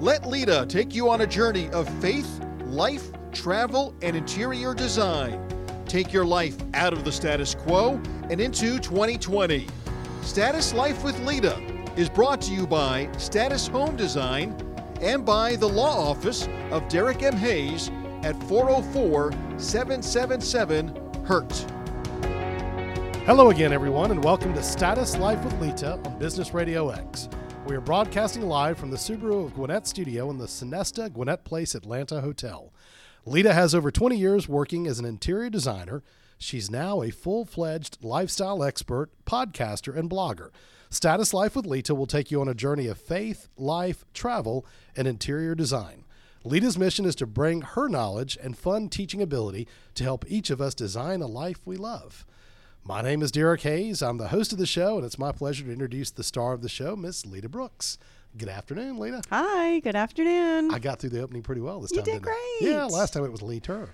Let Lita take you on a journey of faith, life, travel, and interior design. Take your life out of the status quo and into 2020. Status Life with Lita is brought to you by Status Home Design and by the law office of Derek M. Hayes at 404 777 HURT. Hello again, everyone, and welcome to Status Life with Lita on Business Radio X. We are broadcasting live from the Subaru of Gwinnett studio in the Sonesta Gwinnett Place Atlanta Hotel. Lita has over 20 years working as an interior designer. She's now a full fledged lifestyle expert, podcaster, and blogger. Status Life with Lita will take you on a journey of faith, life, travel, and interior design. Lita's mission is to bring her knowledge and fun teaching ability to help each of us design a life we love. My name is Derek Hayes. I'm the host of the show, and it's my pleasure to introduce the star of the show, Miss Lita Brooks. Good afternoon, Lita. Hi, good afternoon. I got through the opening pretty well this You time. did didn't I? great. Yeah, last time it was Lee Turner,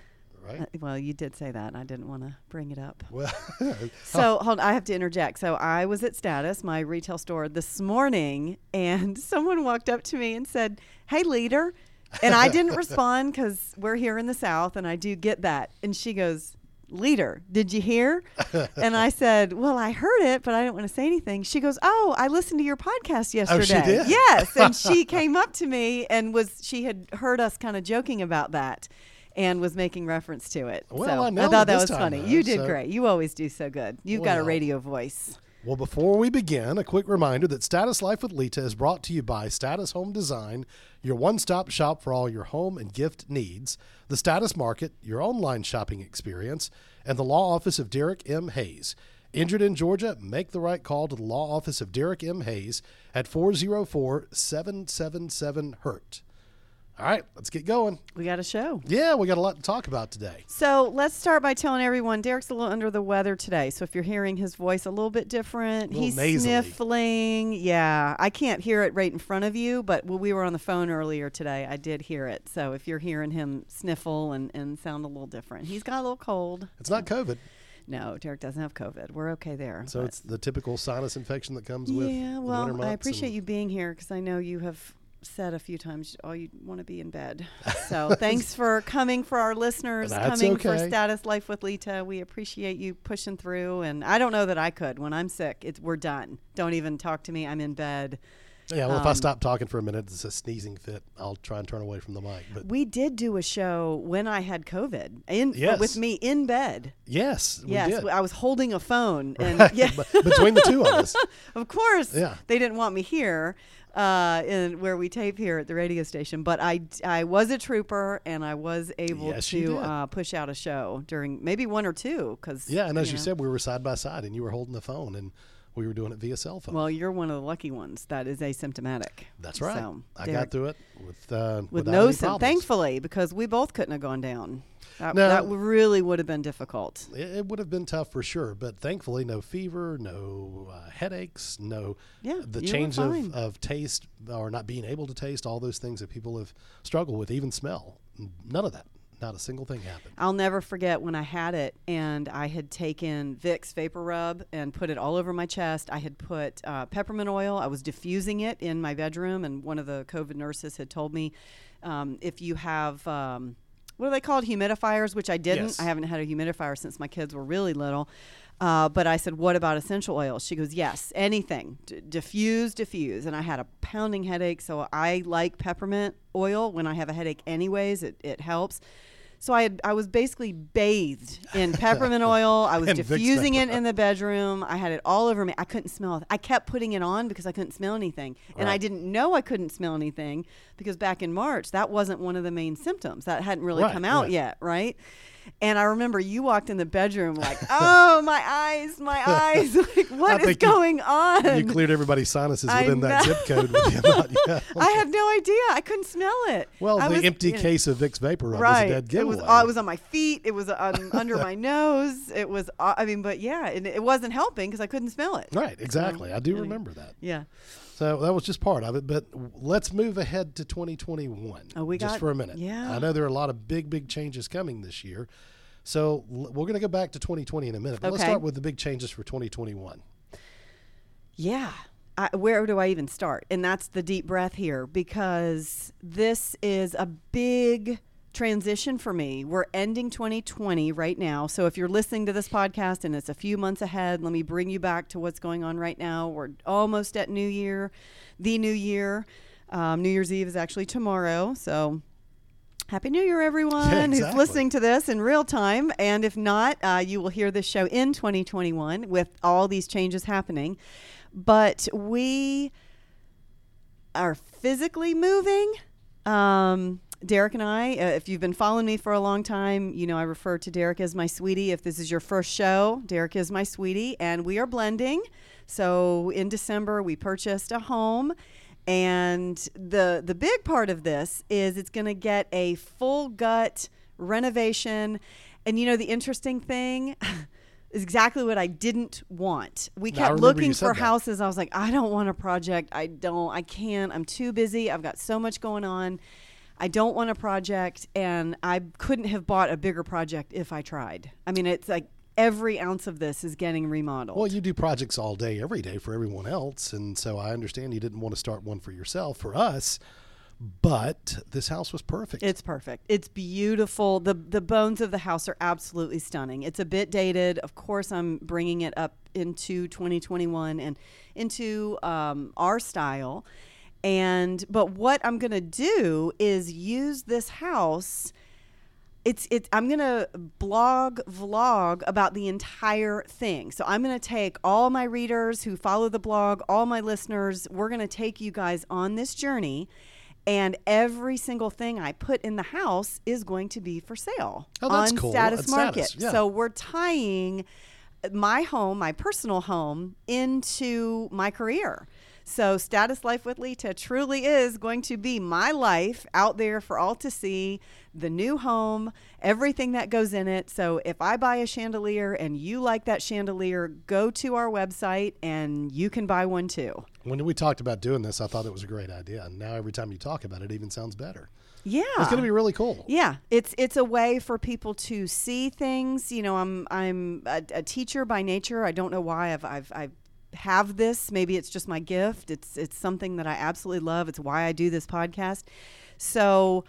right? Uh, well, you did say that, and I didn't want to bring it up. well, So, hold on, I have to interject. So, I was at Status, my retail store, this morning, and someone walked up to me and said, Hey, leader. And I didn't respond because we're here in the South, and I do get that. And she goes, Leader, did you hear? and I said, Well, I heard it, but I didn't want to say anything. She goes, Oh, I listened to your podcast Oh, she yesterday. did? Yes. And she came up to me and was, she had heard us kind of joking about that. And was making reference to it. Well, so I nailed thought that was funny. though, You did so- great. You always do so good. You've got a radio voice. Well, before we begin, a quick reminder that Status Life with Lita is brought to you by Status Home Design, your one stop shop for all your home and gift needs, the Status Market, your online shopping experience, and the law office of Derek M. Hayes. Injured in Georgia? Make the right call to the law office of Derek M. Hayes at 404 777 HURT. All right, let's get going. We got a show. Yeah, we got a lot to talk about today. So let's start by telling everyone Derek's a little under the weather today. So if you're hearing his voice a little bit different, Little he's nasally. sniffling. Yeah, I can't hear it right in front of you, but when we were on the phone earlier today, I did hear it. So if you're hearing him sniffle and, and sound a little different, he's got a little cold. It's not COVID, No, Derek doesn't have COVID. We're okay there. so it's the typical sinus infection that comes with yeah. the Well. I appreciate you being here because I know you have said a few times, oh, you want to be in bed. So thanks for coming for our listeners, That's coming for. Status Life with Lita. We appreciate you pushing through. And I don't know that I could. When I'm sick, it's we're done. Don't even talk to me. I'm in bed. Yeah, well, if I um, stop talking for a minute, it's a sneezing fit. I'll try and turn away from the mic. But We did do a show when I had COVID in Yes. with me in bed. yes, we yes. I was holding a phone, and Right, yeah, between the two of us. of course, Yeah. they didn't want me here, uh, in where we tape here at the radio station. But I, I was a trooper, and I was able Yes, to uh, push out a show during maybe one or two. Because Yeah, and as you know. said, we were side by side, and you were holding the phone, and we were doing it via cell phone. well, you're one of the lucky ones that is asymptomatic. That's right. So, I Derek- got through it with uh, with no problems. thankfully because we both couldn't have gone down. That, No. that really would have been difficult. It, it would have been tough for sure, but thankfully, no fever, no uh, headaches, no Yeah, the change of, of taste or not being able to taste, all those things that people have struggled with, even smell. None of that. Not a single thing happened. I'll never forget when I had it and I had taken Vicks Vapor Rub and put it all over my chest. I had put uh, peppermint oil. I was diffusing it in my bedroom, and one of the COVID nurses had told me um, if you have. Um, what are they called? Humidifiers, which I didn't. Yes. I haven't had a humidifier since my kids were really little. Uh, but I said, "What about essential oils?" She goes, "Yes, anything. D- diffuse, diffuse." And I had a pounding headache, so I like peppermint oil when I have a headache. Anyways, it, it helps. So I had, I was basically bathed in peppermint oil. I was diffusing it in the bedroom. I had it all over me. I couldn't smell. I kept putting it on because I couldn't smell anything. And I didn't know I couldn't smell anything because back in March, that wasn't one of the main symptoms. That hadn't really Right, come out right. yet, right? And I remember you walked in the bedroom like, "Oh, my eyes, my eyes! Like, what is think you- going on?" You cleared everybody's sinuses within that zip code. With the amount, yeah. I had no idea. I couldn't smell it. Well, I the was- empty you know, case of Vicks Vapor Rub right. was a dead it giveaway. was. Uh, it was on my feet. It was um, under my nose. It was. Uh, I mean, but yeah, it, it wasn't helping because I couldn't smell it. right, exactly. I do remember that. Yeah. So that was just part of it. But let's move ahead to 2021. Oh, we just got- for a minute. yeah. I know there are a lot of big, big changes coming this year. So l- we're going to go back to 2020 in a minute. But let's start with the big changes for 2021. Yeah. I, where do I even start? And that's the deep breath here because this is a big transition for me. We're ending 2020 right now. So if you're listening to this podcast and it's a few months ahead, let me bring you back to what's going on right now. We're almost at New Year, the New Year. Um, New Year's Eve is actually tomorrow. So Happy New Year, everyone Yeah, who's listening to this in real time. And if not, uh, you will hear this show in 2021 with all these changes happening. But we are physically moving. Um, Derek and I, uh, if you've been following me for a long time, you know I refer to Derek as my sweetie. If this is your first show, Derek is my sweetie, and we are blending. So in December, we purchased a home. And the the big part of this is it's going to get a full gut renovation. And you know the interesting thing is exactly what I didn't want. We kept looking for that. houses. I was like, I don't want a project. I don't. I can't. I'm too busy. I've got so much going on. I don't want a project, and I couldn't have bought a bigger project if I tried. I mean, it's like every ounce of this is getting remodeled. Well, you do projects all day, every day for everyone else, and so I understand you didn't want to start one for yourself. For us, but this house was perfect. It's perfect. It's beautiful. the The bones of the house are absolutely stunning. It's a bit dated. Of course, I'm bringing it up into 2021 and into um, our style. And but what I'm going to do is use this house. It's it's. I'm gonna blog vlog about the entire thing. So I'm gonna take all my readers who follow the blog, all my listeners. We're gonna take you guys on this journey, and every single thing I put in the house is going to be for sale Oh, on cool. Status At Market. Status, yeah. So we're tying my home, my personal home, into my career. So, Status Life with Lita truly is going to be my life out there for all to see the new home, everything that goes in it. So, if I buy a chandelier and you like that chandelier, go to our website and you can buy one too. when we talked about doing this, I thought it was a great idea, and now every time you talk about it, it even sounds better. Yeah. It's going to be really cool. Yeah, it's it's a way for people to see things. You know, I'm I'm a, a teacher by nature. I don't know why I've I've I have this. Maybe it's just my gift. It's it's something that I absolutely love. It's why I do this podcast. So,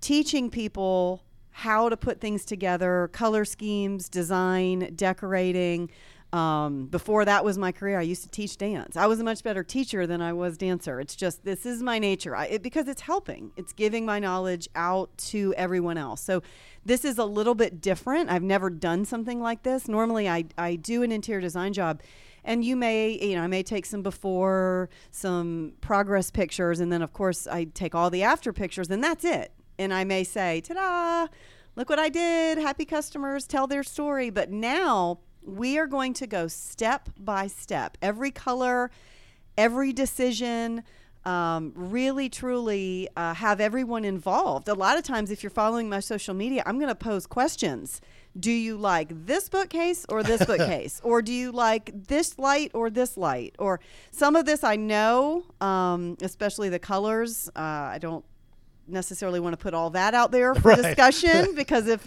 teaching people how to put things together, color schemes, design, decorating. Um, before that was my career, I used to teach dance. I was a much better teacher than I was dancer. It's just this is my nature I, it, because it's helping. It's giving my knowledge out to everyone else. So this is a little bit different. I've never done something like this. Normally, I I do an interior design job, and you may you know I may take some before, some progress pictures, and then of course I take all the after pictures, and that's it. And I may say, "Ta-da! Look what I did! Happy customers tell their story." But now we are going to go step by step. Every color, every decision. Um, really, truly uh, have everyone involved. A lot of times, if you're following my social media, I'm going to pose questions. Do you like this bookcase or this bookcase? or do you like this light or this light? Or some of this I know, um, especially the colors. Uh, I don't necessarily want to put all that out there for Right. discussion because if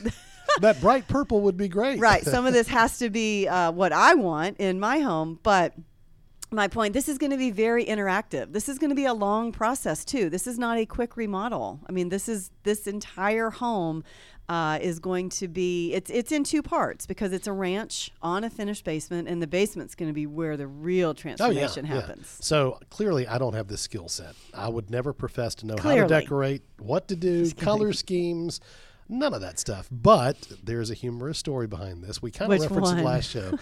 that bright purple would be great. right. Some of this has to be uh, what I want in my home, but my point this is going to be very interactive this is going to be a long process too this is not a quick remodel i mean this is this entire home uh, is going to be it's it's in two parts because it's a ranch on a finished basement and the basement's going to be where the real Oh yeah, transformation yeah. happens So clearly, I don't have this skill set. I would never profess to know how to decorate, what to do, color schemes, none of that stuff. But there's a humorous story behind this. We kind of referenced it last show.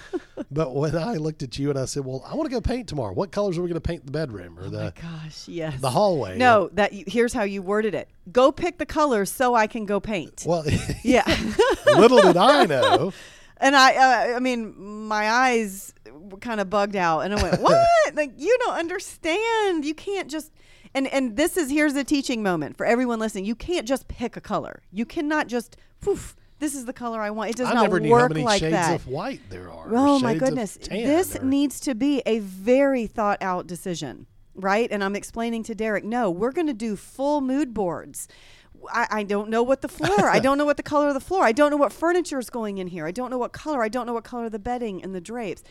but when I looked at you and I said, "Well, I want to go paint tomorrow. What colors are we going to paint the bedroom or oh the gosh yes the hallway?" no that here's how you worded it go pick the colors so i can go paint Well, yeah little did I know. And I, uh, I mean, my eyes kind of bugged out, and I went, "What? like you don't understand? You can't just." And and this is here's a teaching moment for everyone listening. You can't just pick a color. You cannot just, poof, this is the color I want. It does I not never knew how work many like shades that. of white there are. Oh my goodness. This or- needs to be a very thought out decision, right? And I'm explaining to Derek, no, we're going to do full mood boards. I, I don't know what the floor. I don't know what the color of the floor. I don't know what furniture is going in here. I don't know what color. I don't know what color the bedding and the drapes.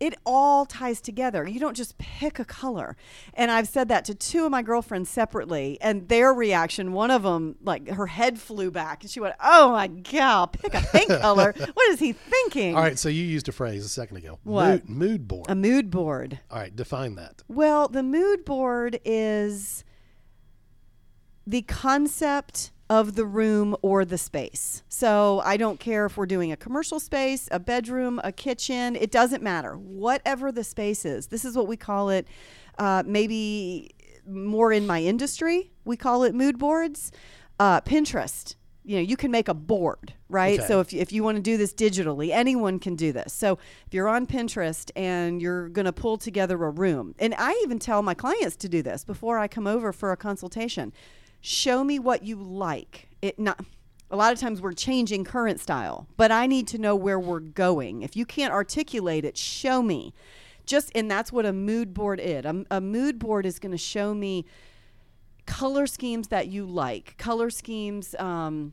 It all ties together. You don't just pick a color. And I've said that to two of my girlfriends separately, and their reaction, one of them, like her head flew back, and she went, "Oh my god, pick a pink color. What is he thinking?" All right, so you used a phrase a second ago. What? Mood, mood board. A mood board. All right, define that. Well, the mood board is the concept of the room or the space. So I don't care if we're doing a commercial space, a bedroom, a kitchen, it doesn't matter. Whatever the space is, this is what we call it. Uh, maybe more in my industry, we call it mood boards. Uh, Pinterest, you know, you can make a board, right? Okay. So if, if you want to do this digitally, anyone can do this. So if you're on Pinterest and you're going to pull together a room, and I even tell my clients to do this before I come over for a consultation. Show me what you like. It not a lot of times we're changing current style, but I need to know where we're going. If you can't articulate it, show me. Just and that's what a mood board is. A, a mood board is going to show me color schemes that you like, color schemes, um,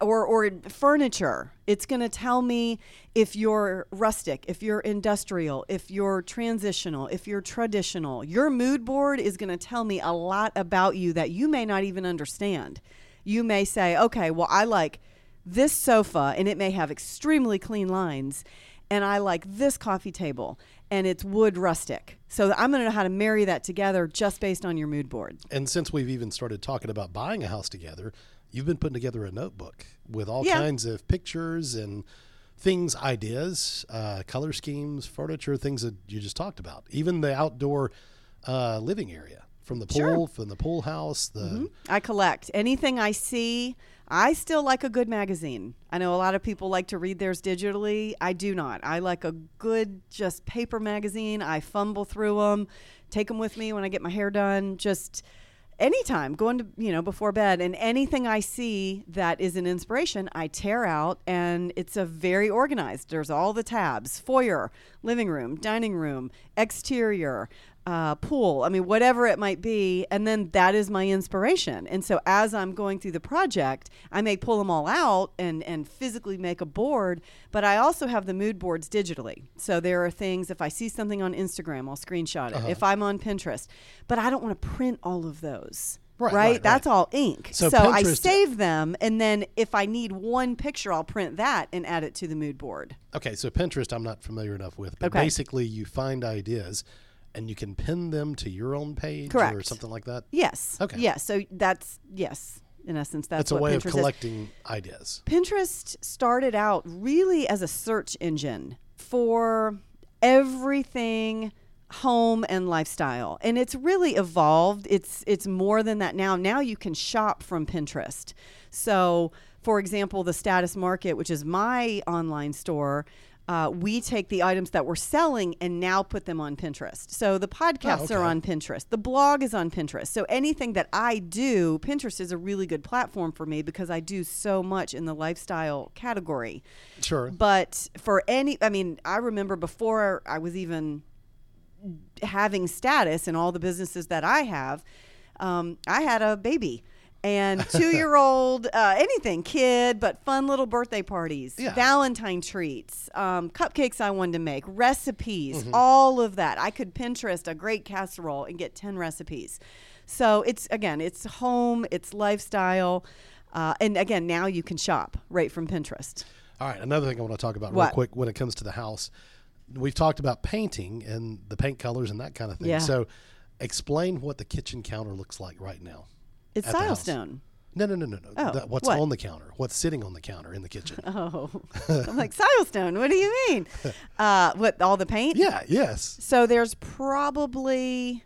or or furniture. It's going to tell me if you're rustic, if you're industrial, if you're transitional, if you're traditional. Your mood board is going to tell me a lot about you that you may not even understand. You may say, "Okay, well, I like this sofa, and it may have extremely clean lines." And I like this coffee table, and it's wood rustic. So I'm going to know how to marry that together just based on your mood board. And since we've even started talking about buying a house together, you've been putting together a notebook with all Yeah. kinds of pictures and things, ideas, uh, color schemes, furniture, things that you just talked about. Even the outdoor uh, living area from the pool, Sure. Mm-hmm. from the pool house, the I collect anything I see. I still like a good magazine. I know a lot of people like to read theirs digitally. I do not. I like a good just paper magazine. I fumble through them, take them with me when I get my hair done. Just anytime going to you know before bed and anything i see that is an inspiration i tear out and it's a very organized. There's all the tabs foyer living room dining room exterior uh, pool. I mean whatever it might be and then that is my inspiration. And so as i'm going through the project i may pull them all out and and physically make a board but i also have the mood boards digitally. So there are things if i see something on instagram i'll screenshot it. Uh-huh. if i'm on pinterest but i don't want to print all of those Right, right, right, that's right. all ink. So so, i save them and then if i need one picture i'll print that and add it to the mood board. Okay, so Pinterest, I'm not familiar enough with, but Okay. basically you find ideas and you can pin them to your own page or something like that. yes Okay. yes so that's yes in essence that's It's a way pinterest of is. collecting ideas. Pinterest started out really as a search engine for everything home and lifestyle and it's really evolved it's it's more than that now now you can shop from pinterest so for example the status market which is my online store uh, we take the items that we're selling and now put them on pinterest so the podcasts okay. are on Pinterest. The blog is on Pinterest. So anything that I do, Pinterest is a really good platform for me because I do so much in the lifestyle category. Sure. But for any, I mean, I remember before I was even having status in all the businesses that I have, um, I had a baby. And two year old, uh, anything, kid, but fun little birthday parties, Yeah. Valentine treats, um, cupcakes I wanted to make, recipes, Mm-hmm. all of that. I could Pinterest a great casserole and get 10 recipes. So it's, again, it's home, it's lifestyle. Uh, and again, now you can shop right from Pinterest. All right, another thing I want to talk about real quick when it comes to the house. We've talked about painting and the paint colors and that kind of thing. Yeah. So, explain what the kitchen counter looks like right now. It's At the house. Silestone. No, no, no, no, no. Oh, That- what's what? on the counter? What's sitting on the counter in the kitchen? Oh, I'm like Silestone. What do you mean? Uh, what all the paint? yeah, yes. So there's probably,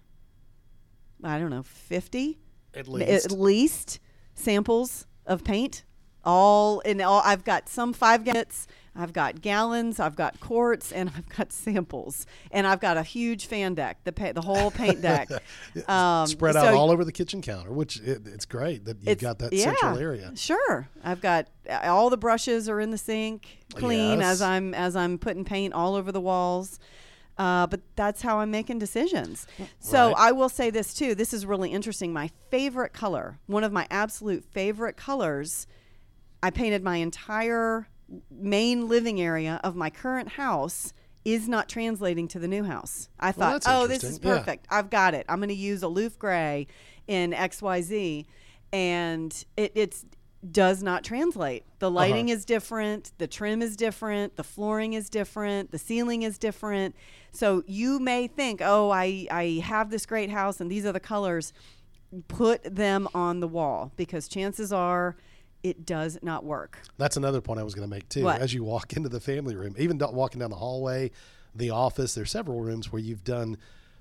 I don't know, 50 At least. at least samples of paint. All in all, I've got some five gallons, I've got gallons, I've got quarts, and I've got samples, and I've got a huge fan deck, the pa- the whole paint deck, um, Spread out so all over the kitchen counter, which it, it's great that you've got that yeah, central area. Sure, I've got uh, all the brushes are in the sink, clean Yes. as I'm as I'm putting paint all over the walls. Uh, but that's how I'm making decisions. So Right. I will say this too. This is really interesting. My favorite color, one of my absolute favorite colors, I painted my entire main living area of my current house is not translating to the new house. I Well, thought, oh, this is interesting. Yeah. perfect. I've got it. I'm going to use aloof Gray in XYZ. And it it's, does not translate. The uh-huh. lighting is different. The trim is different. The flooring is different. The ceiling is different. So you may think, oh, I, I have this great house and these are the colors. Put them on the wall because chances are it does not work. That's another point I was going to make too. What? As you walk into the family room, even walking down the hallway, the office, there's several rooms where you've done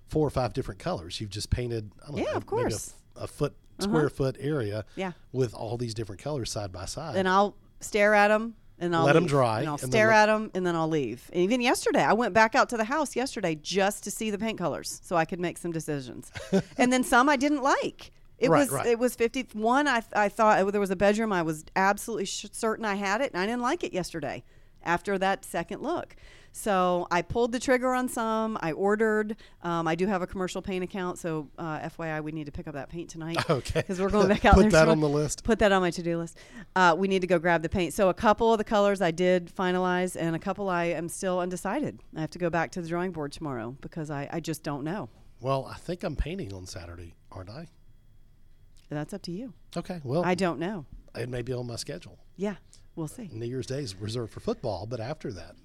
four or five different colors. You've just painted, I don't Yeah, know, of maybe a course. f- a, foot, uh-huh. square foot area Yeah. with all these different colors side by side. and I'll stare at them and I'll Let leave. dry, and I'll and stare at them and then I'll leave. And even yesterday, I went back out to the house yesterday just to see the paint colors so I could make some decisions. and then some I didn't like. It Right, was right. it was fifty one. I I thought there was a bedroom. I was absolutely sh- certain I had it, and I didn't like it yesterday. After that second look, so I pulled the trigger on some. I ordered. Um, I do have a commercial paint account, so uh, FYI, we need to pick up that paint tonight. Okay. because we're going back out Put there. that tomorrow. on the list. Put that on my to-do list. Uh, we need to go grab the paint. So a couple of the colors I did finalize, and a couple I am still undecided. I have to go back to the drawing board tomorrow because I, I just don't know. well, I think I'm painting on Saturday, aren't I? That's up to you. Okay. Well, I don't know. it may be on my schedule. Yeah, we'll see. New Year's Day is reserved for football, but after that,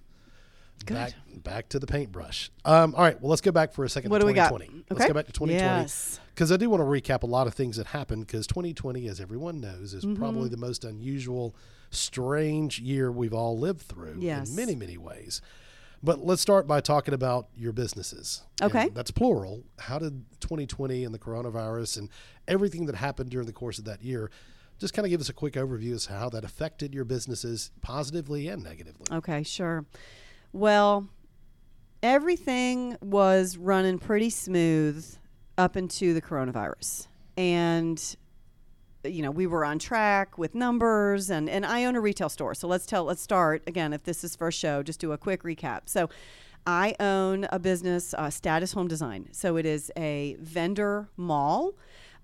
Good. back back to the paintbrush. Um, all right, well, let's go back for a second. What to do we got? 2020. Let's go back to 2020 Yes. because I do want to recap a lot of things that happened. Because 2020, as everyone knows, is probably Mm-hmm. the most unusual, strange year we've all lived through Yes. in many many ways. But let's start by talking about your businesses. And Okay. that's plural. How did 2020 and the coronavirus and everything that happened during the course of that year? Just kind of give us a quick overview as to how that affected your businesses positively and negatively. Okay, sure. Well, everything was running pretty smooth up into the coronavirus. And you know, we were on track with numbers and and I own a retail store. So let's tell let's start again if this is first show, just do a quick recap. So I own a business, uh, Status Home Design. So it is a vendor mall,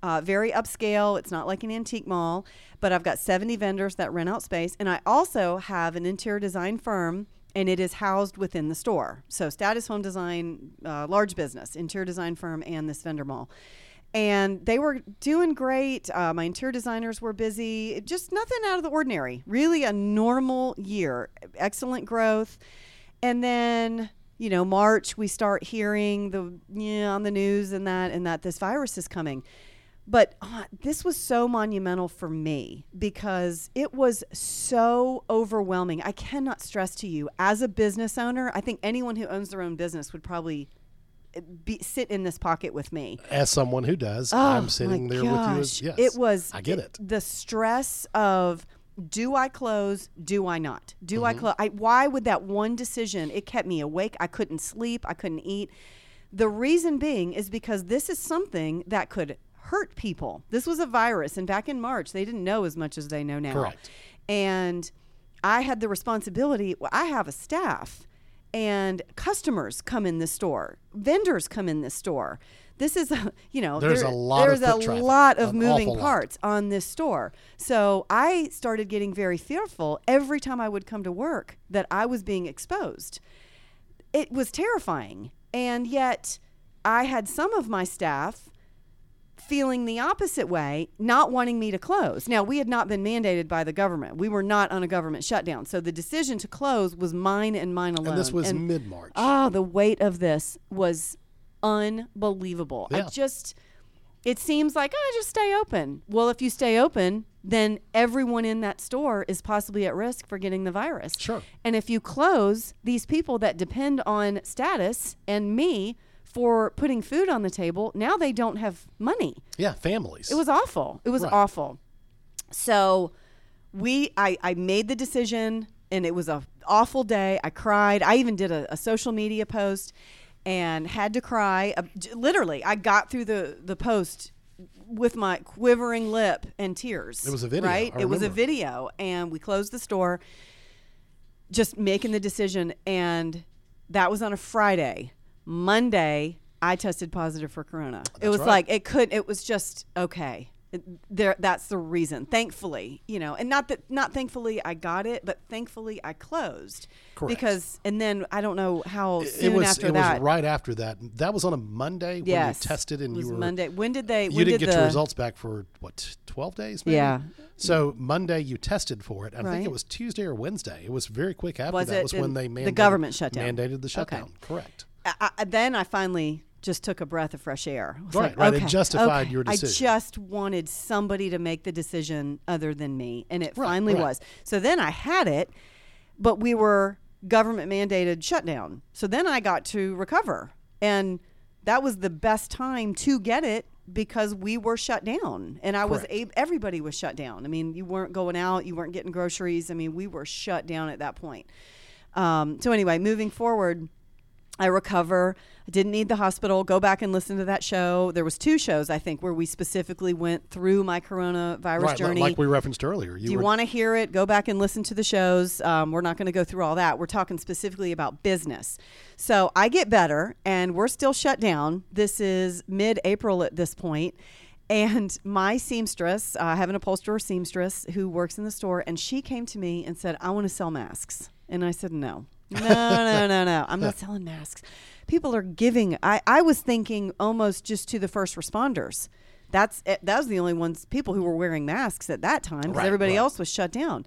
uh, very upscale. It's not like an antique mall, but I've got 70 vendors that rent out space. And I also have an interior design firm, and it is housed within the store. So Status Home Design, uh, large business, interior design firm, and this vendor mall. And they were doing great. Uh, my interior designers were busy. Just nothing out of the ordinary. Really a normal year. Excellent growth. And then, you know, March we start hearing the on the news and that and that this virus is coming. But uh, this was so monumental for me because it was so overwhelming. I cannot stress to you, as a business owner, I think anyone who owns their own business would probably be, sit in this pocket with me. As someone who does, Oh, I'm sitting there with you. As, yes, It was. I get it. The stress of do I close? Do I not? Do Mm-hmm. I close? I, why would that one decision? It kept me awake. I couldn't sleep. I couldn't eat. The reason being is because this is something that could hurt people. This was a virus, and back in March, they didn't know as much as they know now. Correct. And I had the responsibility. Well, I have a staff, and customers come in the store, vendors come in the store. This is, a, you know, There's there- a lot of there's foot a traffic, lot of moving awful lot. parts on this store. So I started getting very fearful every time I would come to work that I was being exposed. It was terrifying. And yet I had some of my staff feeling the opposite way, not wanting me to close. Now, we had not been mandated by the government. We were not on a government shutdown. So the decision to close was mine and mine alone. And this was mid March. Oh, ah, the weight of this was unbelievable. I just, it seems like, oh, just stay open. Well, if you stay open, then everyone in that store is possibly at risk for getting the virus. Sure. And if you close, these people that depend on status and me for putting food on the table, now they don't have money. yeah, families. It was awful. It was Right. awful. So we I, I made the decision and it was a awful day. I cried. I even did a, a social media post and had to cry. Uh, literally, I got through the, the post with my quivering lip and tears. It was a video, Right? It was a video. And we closed the store, just making the decision. And that was on a Friday. Monday, I tested positive for corona. it was right. like, it could, it was just, okay. there that's the reason thankfully you know and not that not thankfully i got it but thankfully i closed Correct. because and then i don't know how It- soon it was after it that was right after that. That was on a Monday when yes you tested and it was you were monday when did they you when didn't did get the your results back for what 12 days maybe? Yeah. so monday you tested for it i think it was tuesday or wednesday it was very quick after Was that it was when they the mandated, government shutdown? mandated the Okay. shutdown correct I, I, then I finally just took a breath of fresh air. Right, like, right. It justified okay. your decision. I just wanted somebody to make the decision other than me, and it Right, finally right. was. So then I had it, but we were government mandated shutdown. So then I got to recover, and that was the best time to get it because we were shut down and I was Correct. able, everybody was shut down. I mean, you weren't going out, you weren't getting groceries. I mean, we were shut down at that point. Um, so anyway, moving forward, I recover. I didn't need the hospital. Go back and listen to that show. There was two shows I think where we specifically went through my coronavirus right journey. like we referenced earlier Do you want to hear it? Go back and listen to the shows. Um, we're not going to go through all that. We're talking specifically about business. So I get better, and we're still shut down. This is mid April at this point. And my seamstress, uh, I have an upholsterer seamstress who works in the store, and she came to me and said, I want to sell masks. And I said, No, no, no, no, no. I'm not selling masks. People are giving. I, I was thinking almost just to the first responders. That's it. That was the only ones people who were wearing masks at that time because Right, everybody right. else was shut down.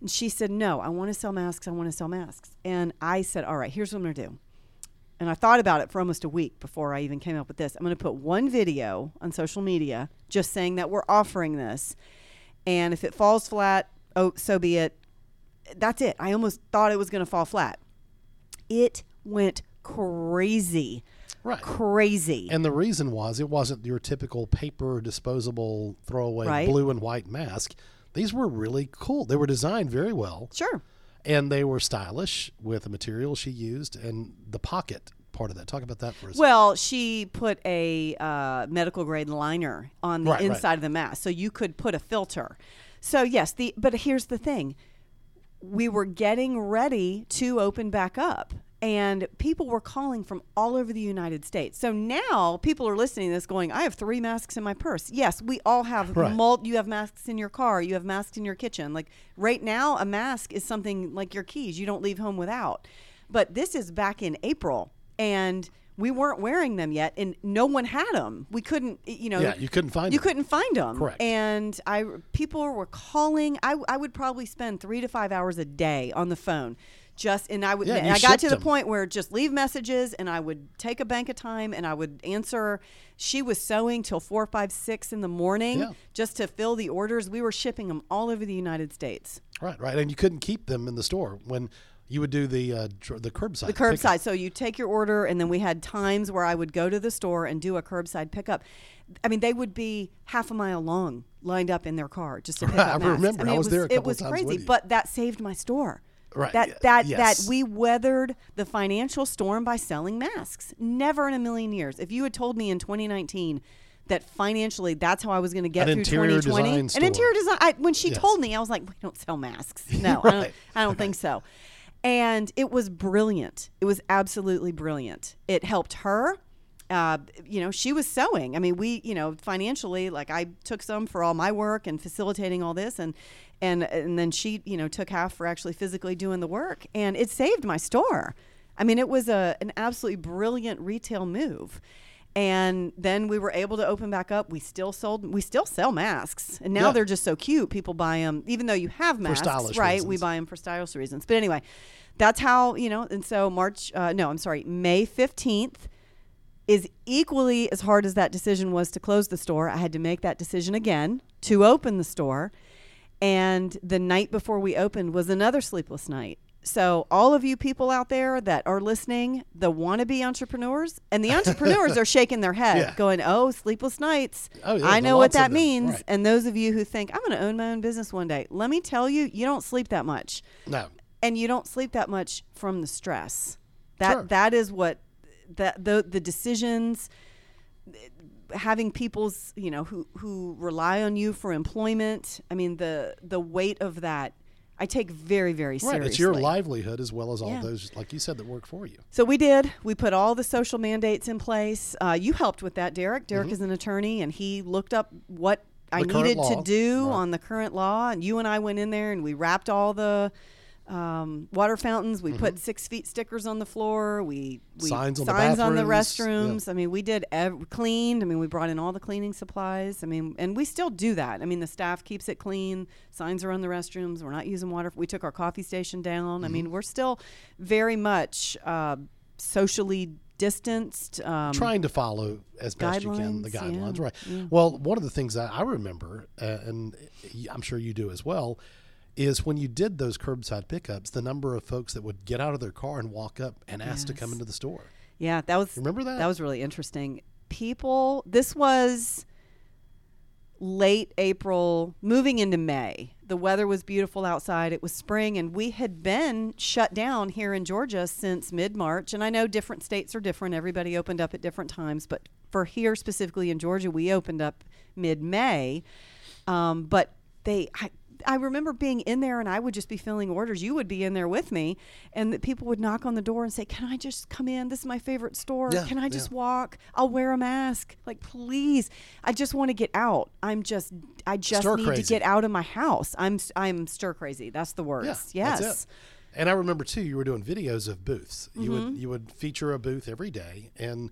And she said, "No, I want to sell masks. I want to sell masks." And I said, "All right, here's what I'm going to do." And I thought about it for almost a week before I even came up with this. I'm going to put one video on social media just saying that we're offering this. And if it falls flat, oh, so be it. That's it. I almost thought it was going to fall flat. It went crazy. Right. Crazy. And the reason was it wasn't your typical paper disposable throwaway Right. blue and white mask. These were really cool. They were designed very well sure. and they were stylish with the material she used and the pocket part of that. Talk about that for a second. Well, she put a uh, medical grade liner on the Right, right. inside of the mask, so you could put a filter. So yes, the but here's the thing: we were getting ready to open back up, and people were calling from all over the United States. So now people are listening to this, going, "I have three masks in my purse." Yes, we all have. Right. Mul- you have masks in your car. You have masks in your kitchen. Like right now, a mask is something like your keys. You don't leave home without. But this is back in April, and we weren't wearing them yet, and no one had them. We couldn't, you know. Yeah, you couldn't find them. You them. couldn't find them. Correct. And I, people were calling. I, I would probably spend three to five hours a day on the phone. Just and I would. Yeah, and I got to the them. point where just leave messages, and I would take a bank of time, and I would answer. She was sewing till four, five, six in the morning Yeah. just to fill the orders. We were shipping them all over the United States. Right, right. And you couldn't keep them in the store when you would do the uh, dr- the curbside. The pickup. curbside. So you take your order, and then we had times where I would go to the store and do a curbside pickup. I mean, they would be half a mile long, lined up in their car just to pick Right, up I masks. remember. mean, I it was there a It was crazy, but that saved my store. Right, That that yes. that we weathered the financial storm by selling masks. Never in a million years. If you had told me in 2019 that financially that's how I was going to get An through 2020, design an store. interior design. I, when she Yes. told me, I was like, we don't sell masks. No, I don't. I don't think so. And it was brilliant. It was absolutely brilliant. It helped her. Uh, you know, she was sewing. I mean, we, you know, financially, like I took some for all my work and facilitating all this, and and and then she, you know, took half for actually physically doing the work, and it saved my store. I mean, it was a an absolutely brilliant retail move. And then we were able to open back up. We still sold, we still sell masks, and now Yeah. they're just so cute. People buy them, even though you have masks, right? We buy them for stylish reasons. But anyway, that's how you know. And so March, uh, no, I'm sorry, May 15th is equally as hard as that decision was to close the store. I had to make that decision again to open the store. And the night before we opened was another sleepless night. So, all of you people out there that are listening, the wannabe entrepreneurs, and the entrepreneurs are shaking their head, Yeah. going, Oh, sleepless nights. Oh, yeah, I know what that means. Right. And those of you who think, I'm going to own my own business one day, let me tell you, you don't sleep that much No. and you don't sleep that much from the stress. That Sure. that is what that the the decisions having people's you know who who rely on you for employment. I mean the the weight of that I take very very Right. seriously. It's your livelihood as well as all Yeah. those, like you said, that work for you. So we did. We put all the social mandates in place. Uh, you helped with that, Derek. Derek Mm-hmm. is an attorney, and he looked up what I current needed to do Right. on the current law. And you and I went in there and we wrapped all the um, water fountains. We put six feet stickers on the floor. We, we Mm-hmm. Signs on the signs on the bathrooms. Yeah. restrooms. I mean, we did ev- cleaned. I mean, we brought in all the cleaning supplies. I mean, and we still do that. I mean, the staff keeps it clean. Signs are on the restrooms. We're not using water. We took our coffee station down. I Mm-hmm. mean, we're still very much uh, socially distanced. Um, trying to follow as best you can the Guidelines, yeah, right yeah. well one of the things that i remember uh, and i'm sure you do as well is when you did those curbside pickups the number of folks that would get out of their car and walk up and ask to come into the store Yeah, that was Remember that? That was really interesting. People, this was late April, moving into May. The weather was beautiful outside. It was spring, and we had been shut down here in Georgia since mid March. And I know different states are different. Everybody opened up at different times, but for here specifically in Georgia, we opened up mid May. Um, but they, I, I remember being in there and I would just be filling orders. You would be in there with me, and that people would knock on the door and say, Can I just come in? This is my favorite store. Yeah, Can I just yeah. walk? I'll wear a mask. Like, please. I just want to get out. I'm just, I just Stir need crazy. to get out of my house. I'm, I'm stir crazy. That's the words. Yeah, yes. And I remember too, you were doing videos of booths. You Mm-hmm. would you would feature a booth every day and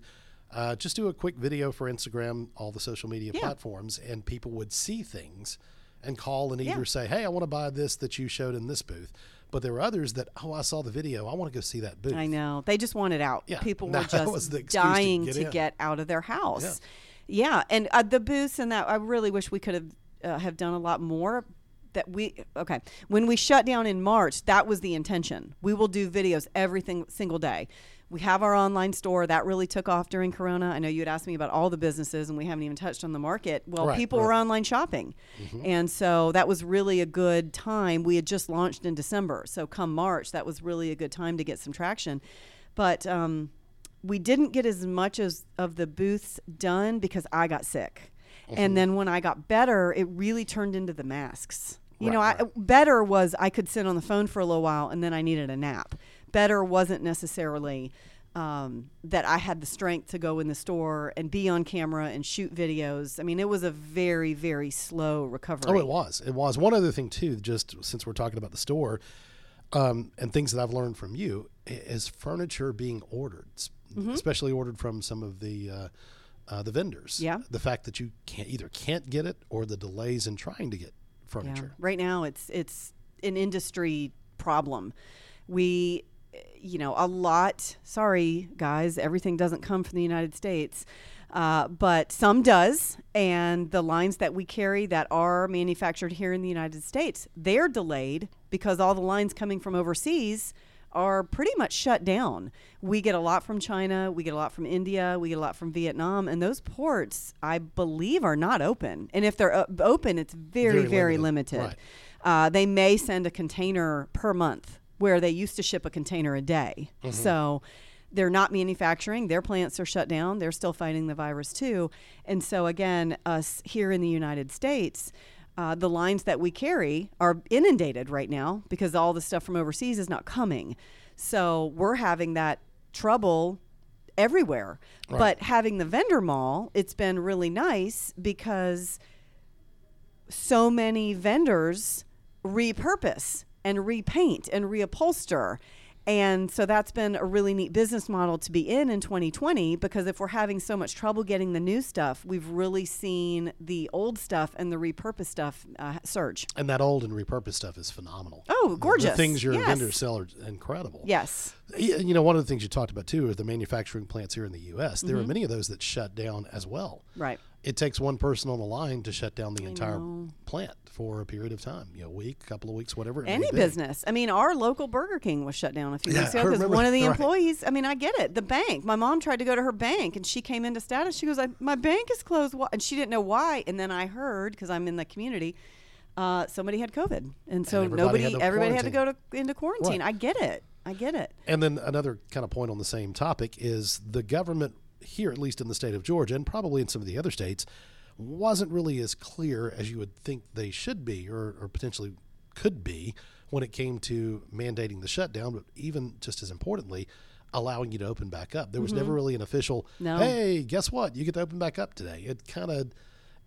uh, just do a quick video for Instagram, all the social media platforms, and people would see things and call and Yeah. either say, "Hey, I want to buy this that you showed in this booth." But there were others that, "Oh, I saw the video. I want to go see that booth." I know. They just wanted out. Yeah, People were just excuse to dying get to get out of their house. Yeah, and uh, the booths and that I really wish we could have uh, have done a lot more. That we okay when we shut down in March, that was the intention. We will do videos every thing, single day. We have our online store that really took off during Corona. I know you had asked me about all the businesses, and we haven't even touched on the market. Well, Right, people right. were online shopping, and so that was really a good time. We had just launched in December, so come March, that was really a good time to get some traction. But um, we didn't get as much as of the booths done because I got sick. Mm-hmm. And then when I got better, it really turned into the masks. You know, Right, I, better was I could sit on the phone for a little while and then I needed a nap. Better wasn't necessarily um, that I had the strength to go in the store and be on camera and shoot videos. I mean, it was a very, very slow recovery. Oh, it was. It was. One other thing too, just since we're talking about the store, um, and things that I've learned from you is furniture being ordered, Mm-hmm. especially ordered from some of the uh, uh, the vendors. Yeah. The fact that you can't either can't get it or the delays in trying to get Yeah. furniture. Right now, it's it's an industry problem. We, you know, a lot. Sorry, guys, everything doesn't come from the United States, uh, but some does. And the lines that we carry that are manufactured here in the United States, they're delayed because all the lines coming from overseas are pretty much shut down. We get a lot from China, we get a lot from India, we get a lot from Vietnam, and those ports, I believe, are not open. And if they're uh, open, it's very, Very very, limited. limited. Right. Uh, they may send a container per month where they used to ship a container a day. Mm-hmm. So they're not manufacturing. Their plants are shut down. They're still fighting the virus too. And so again, us here in the United States, uh, the lines that we carry are inundated right now because all the stuff from overseas is not coming. So we're having that trouble everywhere. Right. But having the vendor mall, it's been really nice because so many vendors repurpose and repaint and reupholster. And so that's been a really neat business model to be in in 2020 because if we're having so much trouble getting the new stuff, we've really seen the old stuff and the repurposed stuff uh, surge. And that old and repurposed stuff is phenomenal. Oh, gorgeous. The things your Yes. vendors sell are incredible. Yes. You know, one of the things you talked about too is the manufacturing plants here in the U.S. There are Mm-hmm. many of those that shut down as well. Right. It takes one person on the line to shut down the entire know. plant for a period of time. You know, a week, couple of weeks, whatever. Any business. I mean, our local Burger King was shut down a few Yeah, weeks ago because one of the. Right. employees. I mean, I get it. The bank. My mom tried to go to her bank and she came into status. She goes, "My bank is closed," and she didn't know why. And then I heard because I'm in the community, uh, somebody had COVID, and so everybody nobody, had to everybody had to go to into quarantine. Right. I get it. I get it. And then another kind of point on the same topic is the government here, at least in the state of Georgia, and probably in some of the other states, wasn't really as clear as you would think they should be, or, or potentially could be, when it came to mandating the shutdown. But even just as importantly, allowing you to open back up. There was never mm-hmm. really an official. No. Hey, guess what? You get to open back up today. It kind of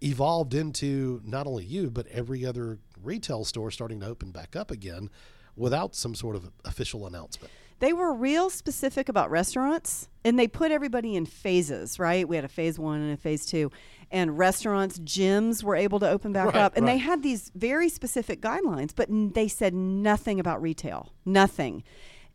evolved into not only you, but every other retail store starting to open back up again without some sort of official announcement. They were real specific about restaurants and they put everybody in phases, right? We had a phase one and a phase two. And restaurants, gyms were able to open back Right, up. And they had these very specific guidelines, but n- they said nothing about retail. Nothing.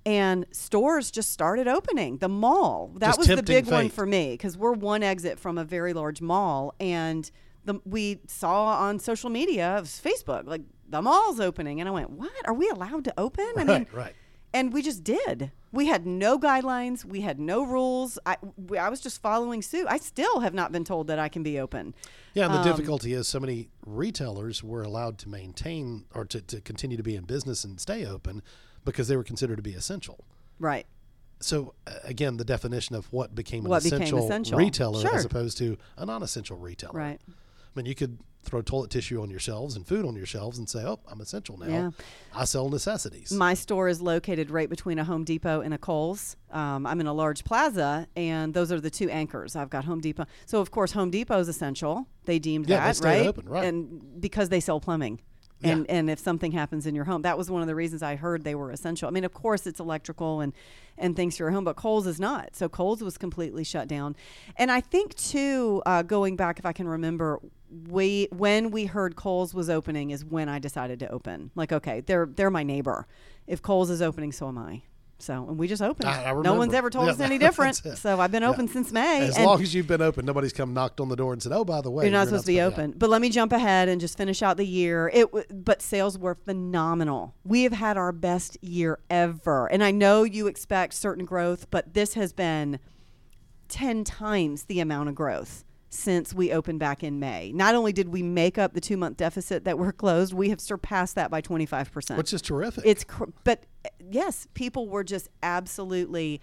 And stores just started opening. The mall, that Just was the big one for me because we're one exit from a very large mall. And the, we saw on social media, it was Facebook, like the mall's opening. And I went, what? Are we allowed to open? I mean, Right, right. And we just did. We had no guidelines. We had no rules. I, we, I was just following suit. I still have not been told that I can be open. Yeah, and the Um, difficulty is so many retailers were allowed to maintain or to, to continue to be in business and stay open because they were considered to be essential. Right. So uh, again, the definition of what became an What became essential, essential. retailer Sure. as opposed to a non-essential retailer. Right. I mean, you could throw toilet tissue on your shelves and food on your shelves and say, "Oh, I'm essential now. Yeah. I sell necessities." My store is located right between a Home Depot and a Kohl's. Um, I'm in a large plaza, and those are the two anchors. I've got Home Depot. So, of course, Home Depot is essential. They deemed Yeah, that, stayed right? open, right. And because they sell plumbing. And, and if something happens in your home, that was one of the reasons I heard they were essential. I mean, of course, it's electrical and, and things for your home, but Kohl's is not. So Kohl's was completely shut down. And I think, too, uh, going back, if I can remember, we when we heard Kohl's was opening is when I decided to open. Like, okay, they're they're my neighbor. If Kohl's is opening, so am I. So, and we just opened. I- I no one's ever told Yeah, us any different. So I've been Yeah. open since May. as and- long as you've been open, nobody's come knocked on the door and said, "Oh, by the way, you're not supposed to be open. But let me jump ahead and just finish out the year. It w- but sales were phenomenal. We have had our best year ever. And I know you expect certain growth, but this has been 10 times the amount of growth since we opened back in May. Not only did we make up the 2-month deficit that we're closed, we have surpassed that by 25%. Which is terrific. It's cr- but yes, people were just absolutely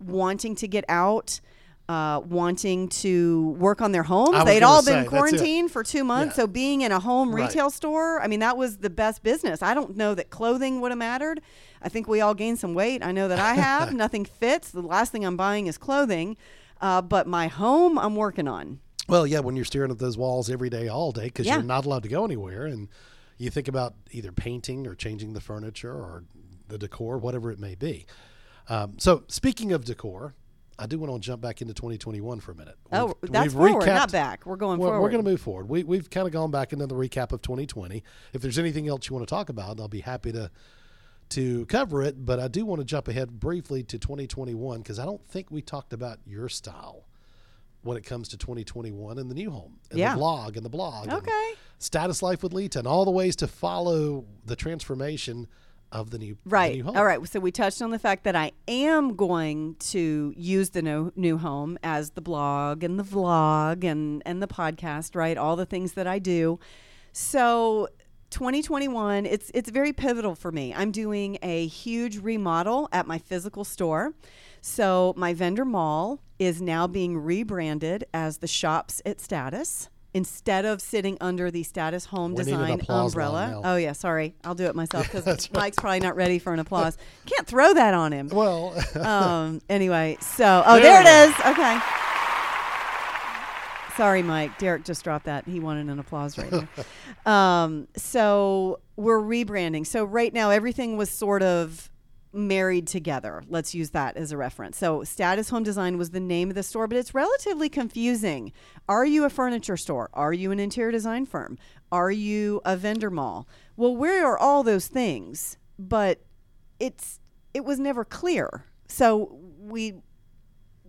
wanting to get out, uh, wanting to work on their homes. They'd all say, been quarantined for two months, Yeah. so being in a home Right. retail store, I mean, that was the best business. I don't know that clothing would have mattered. I think we all gained some weight. I know that I have. Nothing fits. The last thing I'm buying is clothing. Uh, but my home, I'm working on. Well, yeah, when you're staring at those walls every day, all day, because Yeah. you're not allowed to go anywhere, and you think about either painting or changing the furniture or the decor, whatever it may be. Um, so, speaking of decor, I do want to jump back into 2021 for a minute. Oh, We've- that's we've forward, recapped- not back. We're going forward. we're going to move forward. We, we've kind of gone back into the recap of 2020. If there's anything else you want to talk about, I'll be happy to to cover it. But I do want to jump ahead briefly to 2021 because I don't think we talked about your style when it comes to 2021 and the new home and Yeah. the vlog and the blog. Okay. status life with Lita and all the ways to follow the transformation of the new the Right. new home. All right. So we touched on the fact that I am going to use the no, new home as the blog and the vlog and and the podcast, right? All the things that I do. So 2021, it's it's very pivotal for me. I'm doing a huge remodel at my physical store. So my vendor mall is now being rebranded as the Shops at Status. Instead of sitting under the Status Home We Design umbrella. Oh yeah, sorry. I'll do it myself because Mike's probably not ready for an applause. Can't throw that on him. Well, Um. Anyway, so oh, There there, it is. Okay. Sorry, Mike. Derek just dropped that. He wanted an applause right now. um. So we're rebranding. So right now, everything was sort of married together. Let's use that as a reference. So Status Home Design was the name of the store, but it's relatively confusing. Are you a furniture store? Are you an interior design firm? Are you a vendor mall? Well, we are all those things, but it's it was never clear. So we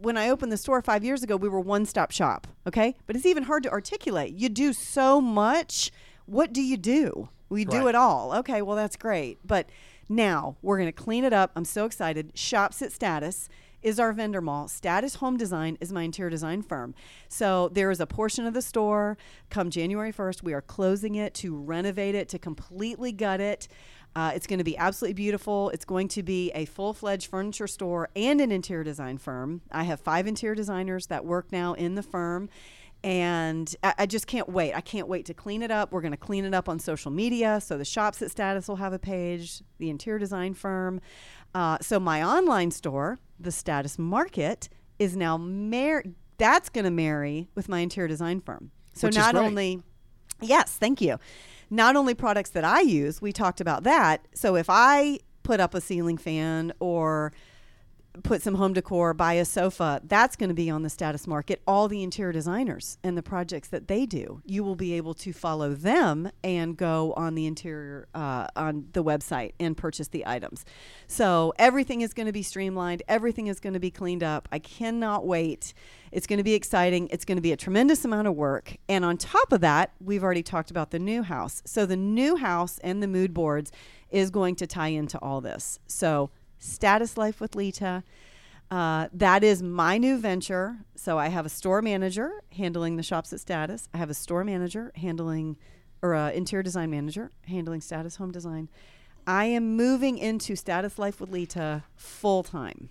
when I opened the store 5 years ago, we were one-stop shop, okay? But it's even hard to articulate. You do so much. What do you do? We do it all. Okay, well that's great. But now we're going to clean it up. I'm so excited. Shops at Status is our vendor mall. Status Home Design is my interior design firm. So there is a portion of the store come January 1st. We are closing it to renovate it, to completely gut it. Uh, it's going to be absolutely beautiful. It's going to be a full fledged furniture store and an interior design firm. I have five interior designers that work now in the firm. And I, I just can't wait. I can't wait to clean it up. We're going to clean it up on social media. So the shops at Status will have a page, the interior design firm. Uh, so my online store, the Status Market, is now mar- that's going to marry with my interior design firm. So Which not only, yes, thank you. Not only products that I use, we talked about that. So if I put up a ceiling fan or put some home decor, buy a sofa, that's going to be on the status market. All the interior designers and the projects that they do, you will be able to follow them and go on the interior uh, on the website and purchase the items. So everything is going to be streamlined. Everything is going to be cleaned up. I cannot wait. It's going to be exciting. It's going to be a tremendous amount of work. And on top of that, we've already talked about the new house. So the new house and the mood boards is going to tie into all this. So Status Life with Lita. Uh, that is my new venture. So I have a store manager handling the shops at Status. I have a store manager handling, or a interior design manager handling Status Home Design. I am moving into Status Life with Lita full time.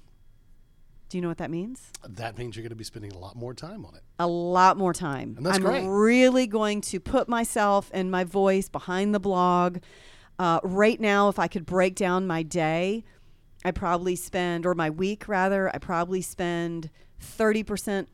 Do you know what that means? That means you're going to be spending a lot more time on it. a lot more time. And that's I'm great. really going to put myself and my voice behind the blog. Uh, right now, if I could break down my day, I probably spend, or my week rather, I probably spend 30%,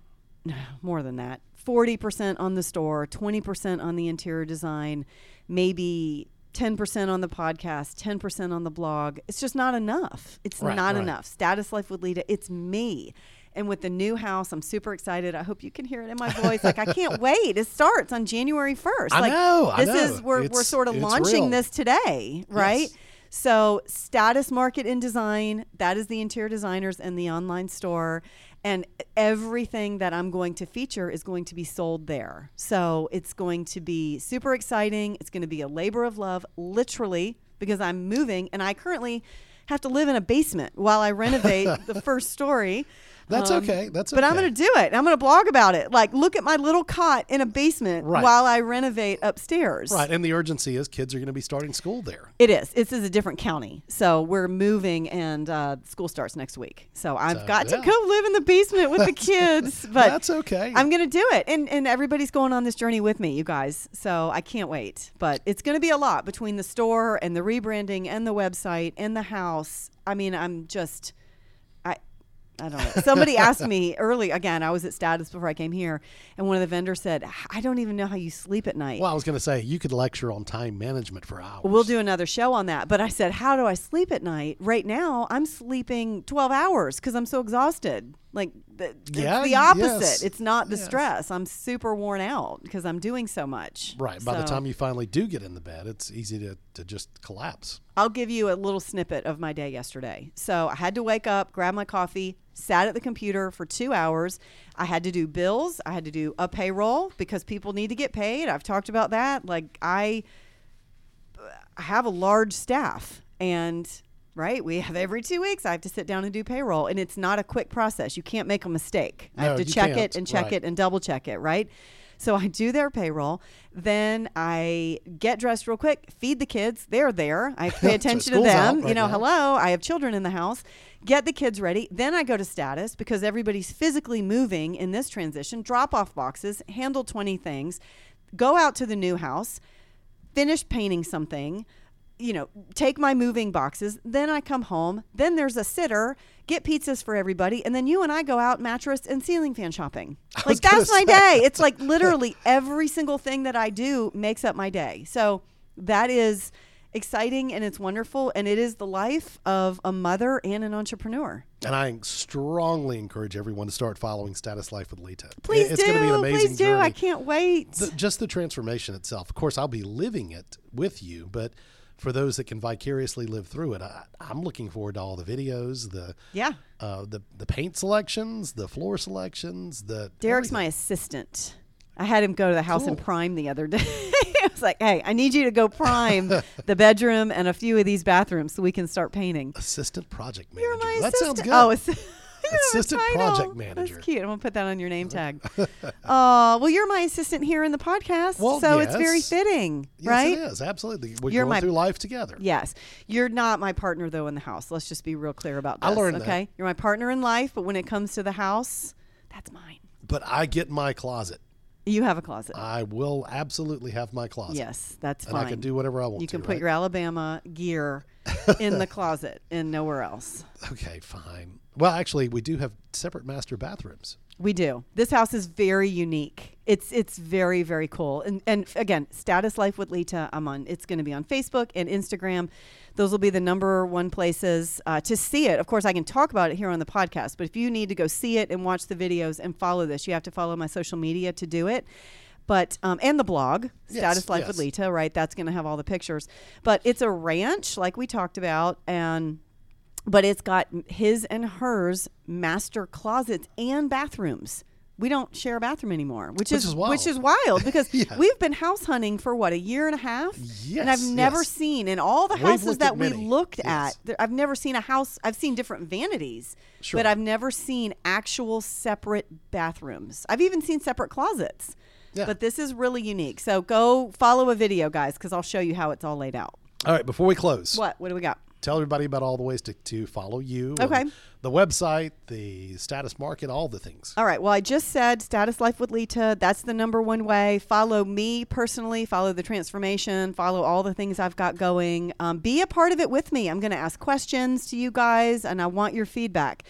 more than that, 40% on the store, 20% on the interior design, maybe 10% on the podcast, 10% on the blog. It's just not enough. It's Right, not right. enough. Status Life with Lita, it's me. And with the new house, I'm super excited. I hope you can hear it in my voice. Like I can't wait. It starts on January 1st. I like know, I this is we're we're sort of launching real. this today, right? Yes. So, Status Market in Design, that is the interior designers and the online store. And everything that I'm going to feature is going to be sold there. So, it's going to be super exciting. It's going to be a labor of love, literally, because I'm moving and I currently have to live in a basement while I renovate the first story. That's Um, okay. That's okay. But I'm going to do it. I'm going to blog about it. Like, look at my little cot in a basement Right. while I renovate upstairs. Right, and the urgency is kids are going to be starting school there. It is. This is a different county. So we're moving and uh, school starts next week. So I've So, got yeah. to go live in the basement with the kids. But That's okay. I'm going to do it. And, and everybody's going on this journey with me, you guys. So I can't wait. But it's going to be a lot between the store and the rebranding and the website and the house. I mean, I'm just. I, don't know. Somebody asked me early again. I was at Status before I came here, and one of the vendors said, "I don't even know how you sleep at night." well, I was going to say you could lecture on time management for hours. We'll do another show on that. But I said, How do I sleep at night? Right now, I'm sleeping 12 hours because I'm so exhausted. Like, th- Yeah, it's the opposite. yes, It's not the yes. stress. I'm super worn out because I'm doing so much. Right. By the time you finally do get in the bed, it's easy to, to just collapse. I'll give you a little snippet of my day yesterday. So I had to wake up, grab my coffee, sat at the computer for two hours. I had to do bills. I had to do a payroll because people need to get paid. I've talked about that. Like I, I have a large staff and right? We have every two weeks i have to sit down and do payroll and it's not a quick process. You can't make a mistake. I have to check can't. it and check Right. it and double check it right? So i do their payroll. Then i get dressed real quick feed the kids. They're there. I pay So attention to them. you know now. hello i have children in the house. Get the kids ready. Then i go to status because everybody's physically moving in this transition. Drop off boxes handle 20 things go out to the new house finish painting something, you know, take my moving boxes, then I come home, then there's a sitter, get pizzas for everybody, and then you and I go out mattress and ceiling fan shopping. Like that's my day. It's like literally every single thing that I do makes up my day. So that is exciting and it's wonderful and it is the life of a mother and an entrepreneur. And I strongly encourage everyone to start following Status Life with Lita. Please it's do. going to be an amazing Please do. journey. I can't wait. The- just the transformation itself. Of course, I'll be living it with you, but for those that can vicariously live through it, I, I'm looking forward to all the videos, the yeah. uh, the the paint selections, the floor selections. The Derek's everything. my assistant. I had him go to the house and prime the other day. I was like, "Hey, I need you to go prime the bedroom and a few of these bathrooms so we can start painting." assistant project manager. You're my that assistant. sounds good. Oh, assi- you have a Assistant project manager. That's cute. I'm gonna put that on your name tag. Oh, well, you're my assistant here in the podcast, Well, so it's very fitting, yes, right? it is absolutely. We're You're going my- through life together. Yes. You're not my partner though in the house. Let's just be real clear about this. I learned that. okay? You're my partner in life, but when it comes to the house, that's mine. But I get my closet. You have a closet. I will absolutely have my closet. yes, that's and fine. I can do whatever I want. You to, can put right? your Alabama gear in the closet and nowhere else. Okay, fine. Well, actually, we do have separate master bathrooms. We do. This house is very unique. It's it's very very cool. And and again, Status Life with Lita. I'm on. It's going to be on Facebook and Instagram. Those will be the number one places uh, to see it. Of course, I can talk about it here on the podcast. But if you need to go see it and watch the videos and follow this, you have to follow my social media to do it. But um, and the blog, Yes, Status Life with. Lita, right? That's going to have all the pictures. But it's a ranch, like we talked about, and but it's got his and hers master closets and bathrooms. We don't share a bathroom anymore, which, Which is wild. which is wild because Yeah. we've been house hunting for what a year and a half, and I've never yes. seen in all the We've houses that we looked Yes. at. I've never seen a house. I've seen different vanities, Sure. but I've never seen actual separate bathrooms. I've even seen separate closets. Yeah. But this is really unique. So go follow a video, guys, because I'll show you how it's all laid out. All right, before we close, What? What do we got? tell everybody about all the ways to, to follow you. Okay. The website, the status market, all the things. All right. Well, I just said Status Life with Lita. That's the number one way. Follow me personally. Follow the transformation. Follow all the things I've got going. Um, be a part of it with me. I'm going to ask questions to you guys, and I want your feedback.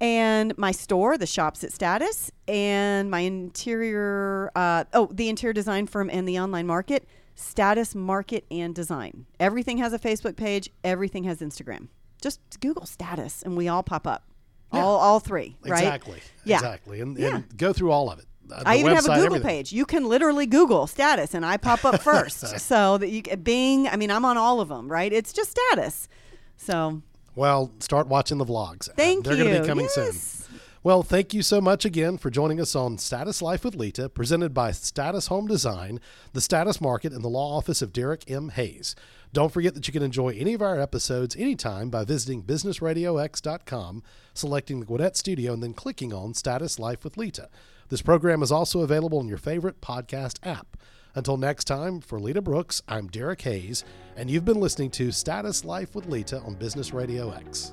And my store, the shops at Status, and my interior, uh, oh, the interior design firm and the online market, Status Market and Design. Everything has a Facebook page. Everything has Instagram. Just Google Status, and we all pop up. Yeah. All, all three, right? Exactly. Yeah. Exactly. And, Yeah. go through all of it. Uh, I even have a Google everything. page. You can literally Google status, and I pop up first, so that you Bing. I mean, I'm on all of them, right? It's just status. So Well, start watching the vlogs. Thank They're you. going to be coming soon. Yes. Well, thank you so much again for joining us on Status Life with Lita, presented by Status Home Design, the Status Market, and the law office of Derek M. Hayes. Don't forget that you can enjoy any of our episodes anytime by visiting businessradiox.com, selecting the Gwinnett Studio, and then clicking on Status Life with Lita. This program is also available on your favorite podcast app. Until next time, for Lita Brooks, I'm Derek Hayes, and you've been listening to Status Life with Lita on Business Radio X.